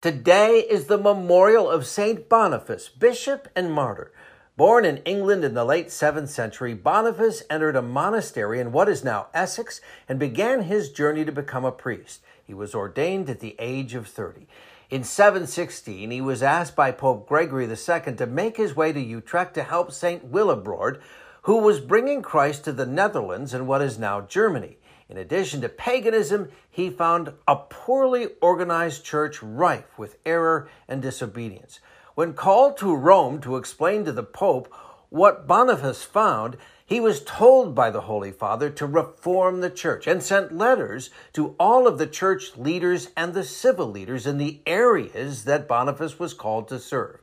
Today is the memorial of Saint Boniface, bishop and martyr. Born in England in the late 7th century, Boniface entered a monastery in what is now Essex and began his journey to become a priest. He was ordained at the age of 30. In 716, he was asked by Pope Gregory II to make his way to Utrecht to help Saint Willibrord, who was bringing Christ to the Netherlands in what is now Germany. In addition to paganism, he found a poorly organized church rife with error and disobedience. When called to Rome to explain to the Pope what Boniface found, he was told by the Holy Father to reform the church and sent letters to all of the church leaders and the civil leaders in the areas that Boniface was called to serve.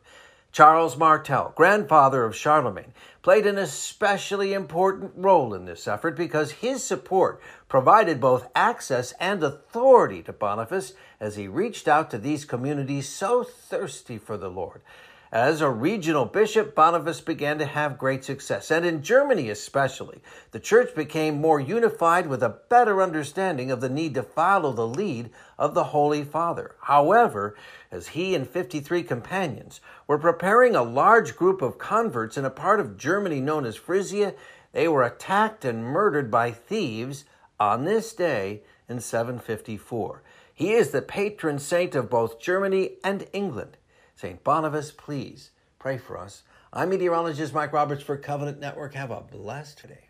Charles Martel, grandfather of Charlemagne, played an especially important role in this effort because his support provided both access and authority to Boniface as he reached out to these communities so thirsty for the Lord. As a regional bishop, Boniface began to have great success, and in Germany especially, the church became more unified with a better understanding of the need to follow the lead of the Holy Father. However, as he and 53 companions were preparing a large group of converts in a part of Germany known as Frisia, they were attacked and murdered by thieves on this day in 754. He is the patron saint of both Germany and England. St. Boniface, please pray for us. I'm meteorologist Mike Roberts for Covenant Network. Have a blessed day.